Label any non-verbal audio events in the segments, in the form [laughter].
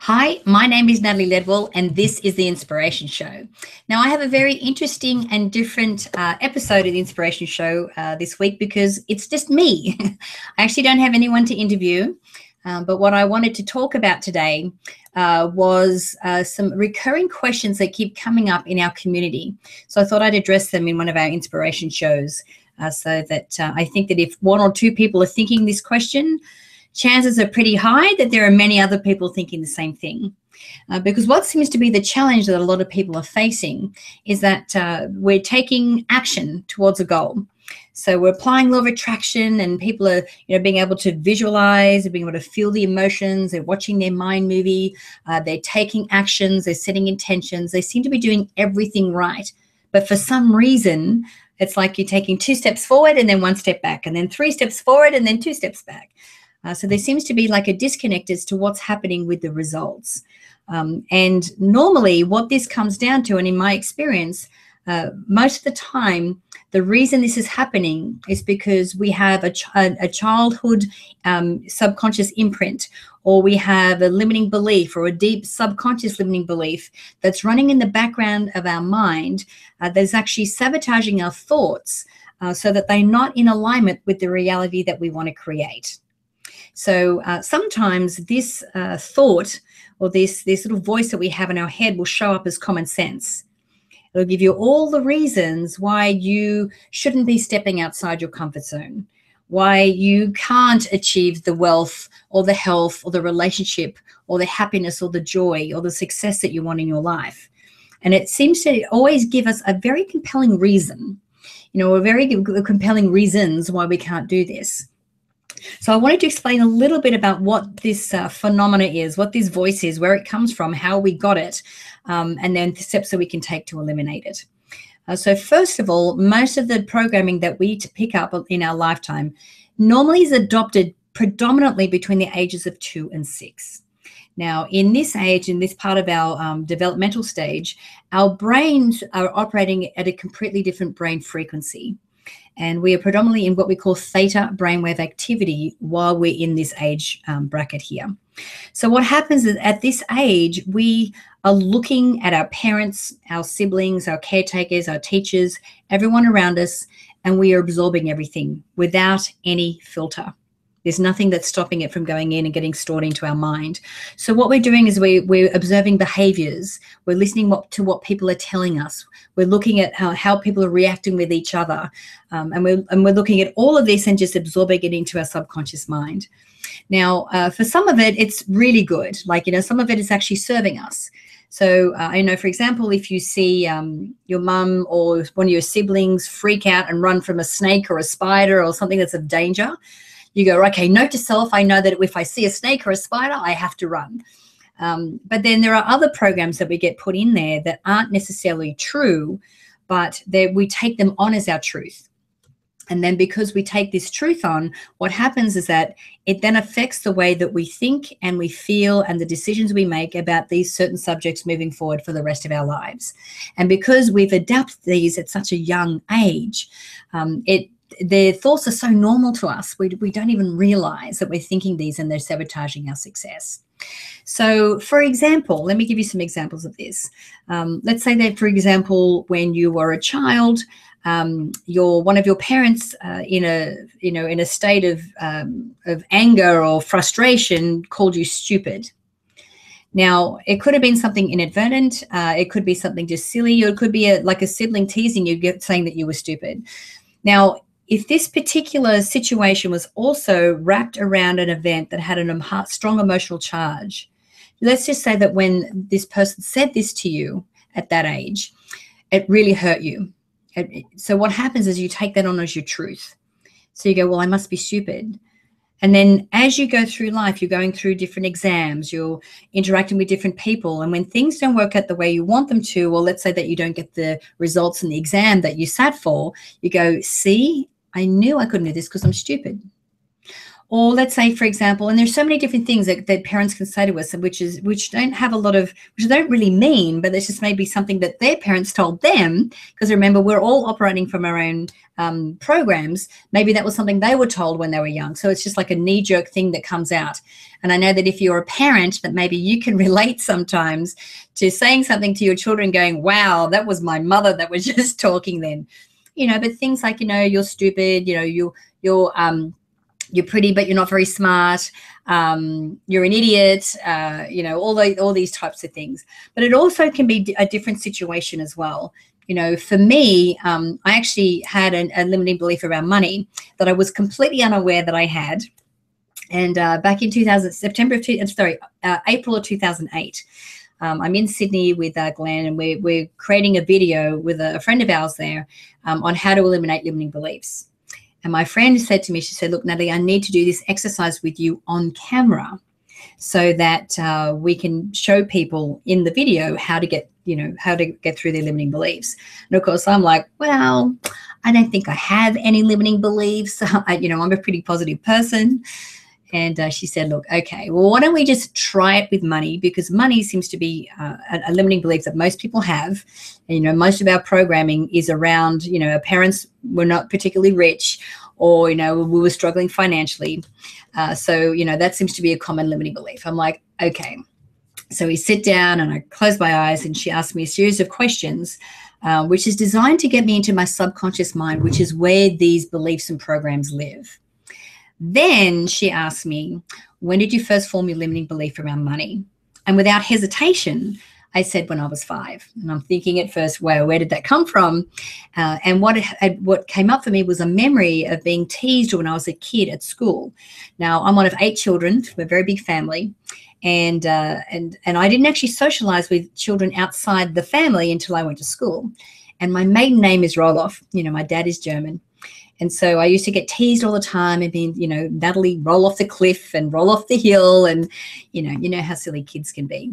Hi, my name is Natalie Ledwell, and this is The Inspiration Show. Now, I have a very interesting and different uh, episode of The Inspiration Show uh, this week because it's just me. [laughs] I actually don't have anyone to interview, um, but what I wanted to talk about today uh, was uh, some recurring questions that keep coming up in our community. So I thought I'd address them in one of our inspiration shows uh, so that uh, I think that if one or two people are thinking this question, chances are pretty high that there are many other people thinking the same thing. Uh, because what seems to be the challenge that a lot of people are facing is that uh, we're taking action towards a goal. So we're applying law of attraction, and people are, you know, being able to visualize, being able to feel the emotions. They're watching their mind movie. Uh, they're taking actions. They're setting intentions. They seem to be doing everything right, but for some reason, it's like you're taking two steps forward and then one step back, and then three steps forward and then two steps back. Uh, so there seems to be like a disconnect as to what's happening with the results. Um, and normally, what this comes down to, and in my experience, uh, most of the time, the reason this is happening is because we have a, ch- a childhood um, subconscious imprint, or we have a limiting belief, or a deep subconscious limiting belief that's running in the background of our mind uh, that's actually sabotaging our thoughts uh, so that they're not in alignment with the reality that we want to create. So uh, sometimes this uh, thought or this, this little voice that we have in our head will show up as common sense. It'll give you all the reasons why you shouldn't be stepping outside your comfort zone, why you can't achieve the wealth or the health or the relationship or the happiness or the joy or the success that you want in your life. And it seems to always give us a very compelling reason, you know, a very compelling reasons why we can't do this. So I wanted to explain a little bit about what this uh, phenomena is, what this voice is, where it comes from, how we got it, um, and then the steps that we can take to eliminate it. Uh, so first of all, most of the programming that we pick up in our lifetime normally is adopted predominantly between the ages of two and six. Now, in this age, in this part of our um, developmental stage, our brains are operating at a completely different brain frequency. And we are predominantly in what we call theta brainwave activity while we're in this age um, bracket here. So, what happens is at this age, we are looking at our parents, our siblings, our caretakers, our teachers, everyone around us, and we are absorbing everything without any filter. There's nothing that's stopping it from going in and getting stored into our mind. So what we're doing is we, we're observing behaviors. We're listening what, to what people are telling us. We're looking at how, how people are reacting with each other. Um, and, we're, and we're looking at all of this and just absorbing it into our subconscious mind. Now, uh, for some of it, it's really good. Like, you know, some of it is actually serving us. So uh, I know, for example, if you see um, your mum or one of your siblings freak out and run from a snake or a spider or something that's of danger, you go, okay, note to self, I know that if I see a snake or a spider, I have to run. Um, but then there are other programs that we get put in there that aren't necessarily true, but we take them on as our truth. And then because we take this truth on, what happens is that it then affects the way that we think and we feel and the decisions we make about these certain subjects moving forward for the rest of our lives. And because we've adapted these at such a young age, um, it their thoughts are so normal to us, we, we don't even realize that we're thinking these and they're sabotaging our success. So, for example, let me give you some examples of this. Um, let's say that, for example, when you were a child, um, your one of your parents uh, in a you know in a state of um, of anger or frustration called you stupid. Now, it could have been something inadvertent. Uh, it could be something just silly, it could be a, like a sibling teasing you, saying that you were stupid. Now, if this particular situation was also wrapped around an event that had a strong emotional charge, let's just say that when this person said this to you at that age, it really hurt you. so what happens is you take that on as your truth. So you go, well, I must be stupid. And then as you go through life, you're going through different exams, you're interacting with different people. And when things don't work out the way you want them to, or let's say that you don't get the results in the exam that you sat for, you go, see, I knew I couldn't do this because I'm stupid. or let's say for example and there's so many different things that, that parents can say to us which is which don't have a lot of which don't really mean but it's just maybe something that their parents told them. Because remember we're all operating from our own um, programs. Maybe that was something they were told when they were young. So it's just like a knee-jerk thing that comes out. And i know that if you're a parent that maybe you can [laughs] relate sometimes to saying something to your children going wow that was my mother that was [laughs] just talking then you know but things like you know you're stupid you know you're, you're um you're pretty but you're not very smart um, you're an idiot uh, you know all the all these types of things. But it also can be a different situation as well. You know for me um, i actually had a, a, limiting belief around money that i was completely unaware that i had. And uh, back in 2000 september of two, sorry uh, april of 2008 um, I'm in Sydney with uh, Glenn, and we're, we're creating a video with a, a friend of ours there um, on how to eliminate limiting beliefs. And my friend said to me, she said, Look, Natalie, I need to do this exercise with you on camera so that uh, we can show people in the video how to get, you know, how to get through their limiting beliefs. And of course, I'm like, well, I don't think I have any limiting beliefs. [laughs] I, you know, I'm a pretty positive person. And uh, she said, look, okay, well, why don't we just try it with money? Because money seems to be uh, a, limiting belief that most people have. And, you know, most of our programming is around, you know, our parents were not particularly rich or, you know, we were struggling financially. Uh, so, you know, that seems to be a common limiting belief. I'm like, okay. So we sit down and I close my eyes and she asked me a series of questions. Uh, which is designed to get me into my subconscious mind, which is where these beliefs and programs live. Then she asked me, When did you first form your limiting belief around money? And without hesitation, I said when I was five, and I'm thinking at first, "Well, where did that come from?" Uh, and what it, what came up for me was a memory of being teased when I was a kid at school. Now I'm one of eight children, we're a very big family, and uh, and and I didn't actually socialize with children outside the family until I went to school. And my maiden name is Roloff. You know, my dad is German, and so I used to get teased all the time and being, you know, Natalie, roll off the cliff and roll off the hill. And, you know, you know how silly kids can be.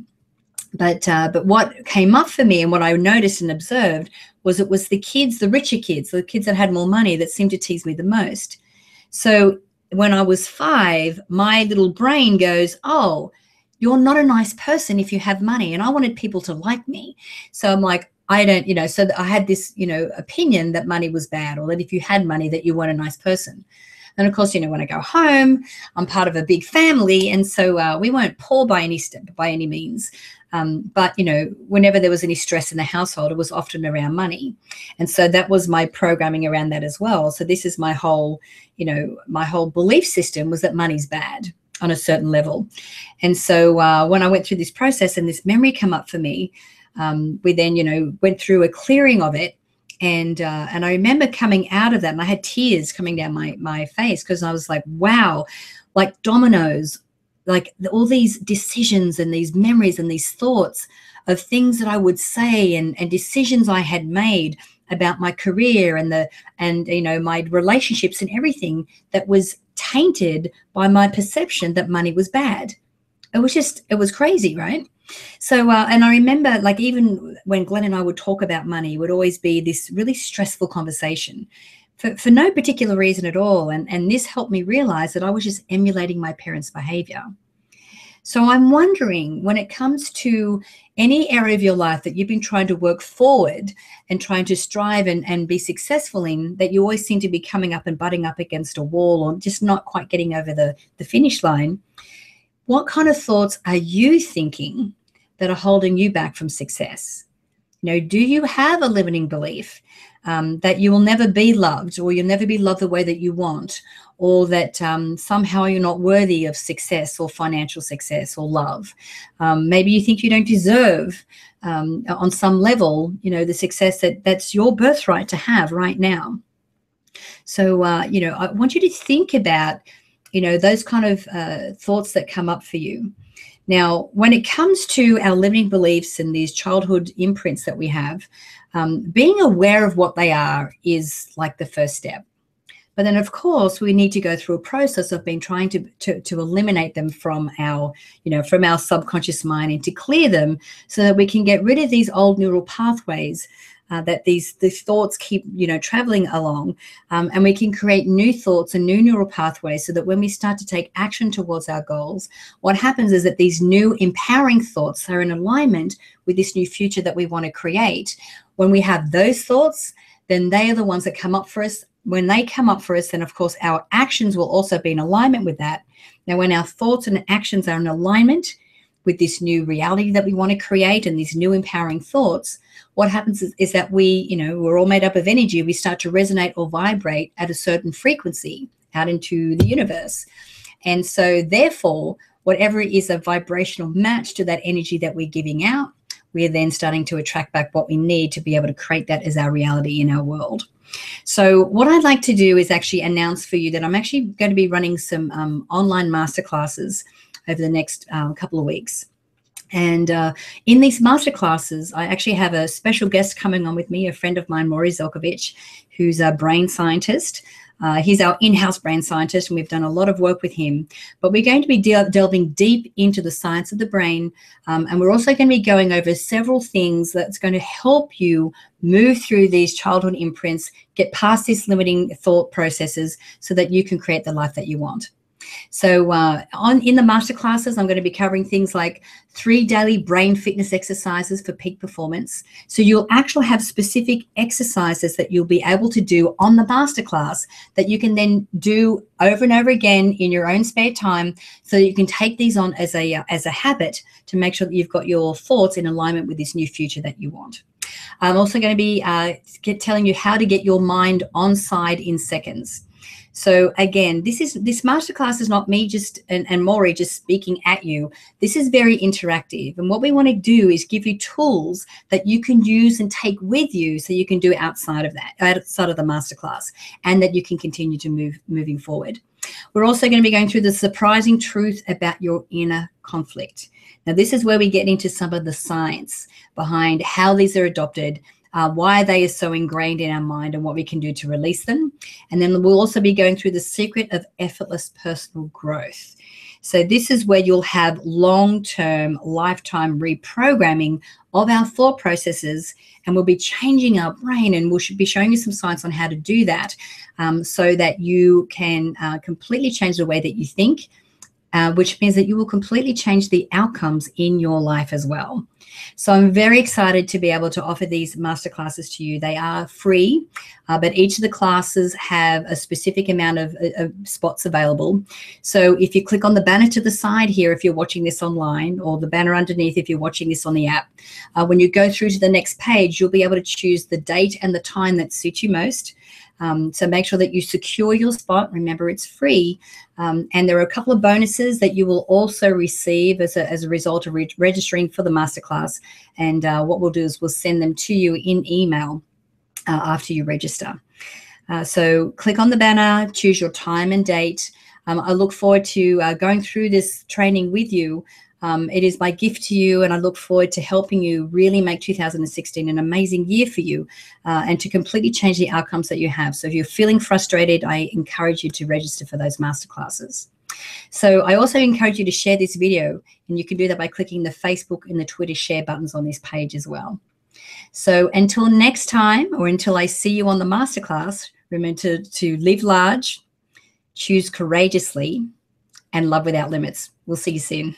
But uh, but what came up for me and what I noticed and observed was it was the kids, the richer kids, the kids that had more money that seemed to tease me the most. So when I was five, my little brain goes, oh, you're not a nice person if you have money. And I wanted people to like me. So I'm like, I don't, you know, so I had this, you know, opinion that money was bad or that if you had money that you weren't a nice person. And of course, you know, when I go home, I'm part of a big family, and so uh, we weren't poor by any step, by any means. Um, but you know, whenever there was any stress in the household, it was often around money, and so that was my programming around that as well. So this is my whole, you know, my whole belief system was that money's bad on a certain level, and so uh, when I went through this process and this memory came up for me, um, we then, you know, went through a clearing of it. And uh, and I remember coming out of that, and I had tears coming down my my face because I was like, wow, like dominoes, like all these decisions and these memories and these thoughts of things that I would say and, and decisions I had made about my career and the and you know my relationships and everything that was tainted by my perception that money was bad. It was just it was crazy, right? So, uh, and I remember like even when Glenn and I would talk about money, it would always be this really stressful conversation for, for no particular reason at all. And, and this helped me realize that I was just emulating my parents' behavior. So I'm wondering when it comes to any area of your life that you've been trying to work forward and trying to strive and, and be successful in, that you always seem to be coming up and butting up against a wall or just not quite getting over the, the finish line. What kind of thoughts are you thinking that are holding you back from success? You know, do you have a limiting belief um, that you will never be loved, or you'll never be loved the way that you want, or that um, somehow you're not worthy of success or financial success or love? Um, maybe you think you don't deserve, um, on some level, you know, the success that that's your birthright to have right now. So, uh, you know, I want you to think about, you know, those kind of uh, thoughts that come up for you. Now, when it comes to our limiting beliefs and these childhood imprints that we have, um, being aware of what they are is like the first step. But then, of course, we need to go through a process of being trying to, to, to eliminate them from our, you know, from our subconscious mind and to clear them so that we can get rid of these old neural pathways uh, that these these thoughts keep you know traveling along, um, and we can create new thoughts and new neural pathways so that when we start to take action towards our goals, what happens is that these new empowering thoughts are in alignment with this new future that we want to create. When we have those thoughts, then they are the ones that come up for us. When they come up for us, then of course our actions will also be in alignment with that. Now, when our thoughts and actions are in alignment, with this new reality that we want to create and these new empowering thoughts, what happens is, is, that we, you know, we're all made up of energy. We start to resonate or vibrate at a certain frequency out into the universe. And so, therefore, whatever is a vibrational match to that energy that we're giving out, we're then starting to attract back what we need to be able to create that as our reality in our world. So, what I'd like to do is actually announce for you that I'm actually going to be running some um, online masterclasses over the next um, couple of weeks. And uh, in these masterclasses, I actually have a special guest coming on with me, a friend of mine, Maury Zelkovich, who's a brain scientist. Uh, he's our in-house brain scientist, and we've done a lot of work with him. But we're going to be del- delving deep into the science of the brain, um, and we're also going to be going over several things that's going to help you move through these childhood imprints, get past these limiting thought processes, so that you can create the life that you want. So uh, on in the masterclasses, I'm going to be covering things like three daily brain fitness exercises for peak performance. So you'll actually have specific exercises that you'll be able to do on the masterclass that you can then do over and over again in your own spare time, so you can take these on as a uh, as a habit to make sure that you've got your thoughts in alignment with this new future that you want. I'm also going to be uh, telling you how to get your mind on side in seconds. So again, this is this masterclass is not me just and, and Maury just speaking at you. This is very interactive. And what we want to do is give you tools that you can use and take with you so you can do outside of that, outside of the masterclass, and that you can continue to move moving forward. We're also going to be going through the surprising truth about your inner conflict. Now, this is where we get into some of the science behind how these are adopted uh, why they are so ingrained in our mind and what we can do to release them. And then we'll also be going through the secret of effortless personal growth. So, this is where you'll have long term, lifetime reprogramming of our thought processes, and we'll be changing our brain. And we'll be showing you some science on how to do that um, so that you can uh, completely change the way that you think, uh, which means that you will completely change the outcomes in your life as well. So I'm very excited to be able to offer these masterclasses to you. They are free, uh, but each of the classes have a specific amount of, uh, of, spots available. So if you click on the banner to the side here, if you're watching this online, or the banner underneath if you're watching this on the app, uh, when you go through to the next page, you'll be able to choose the date and the time that suits you most. Um, so make sure that you secure your spot. Remember, it's free. Um, and there are a couple of bonuses that you will also receive as a, as a result of re registering for the masterclass. And uh, what we'll do is we'll send them to you in email uh, after you register. Uh, so click on the banner, choose your time and date. Um, I look forward to uh, going through this training with you um, it is my gift to you, and I look forward to helping you really make 2016 an amazing year for you uh, and to completely change the outcomes that you have. So, if you're feeling frustrated, I encourage you to register for those masterclasses. So, I also encourage you to share this video, and you can do that by clicking the Facebook and the Twitter share buttons on this page as well. So, until next time, or until I see you on the masterclass, remember to, to live large, choose courageously, and love without limits. We'll see you soon.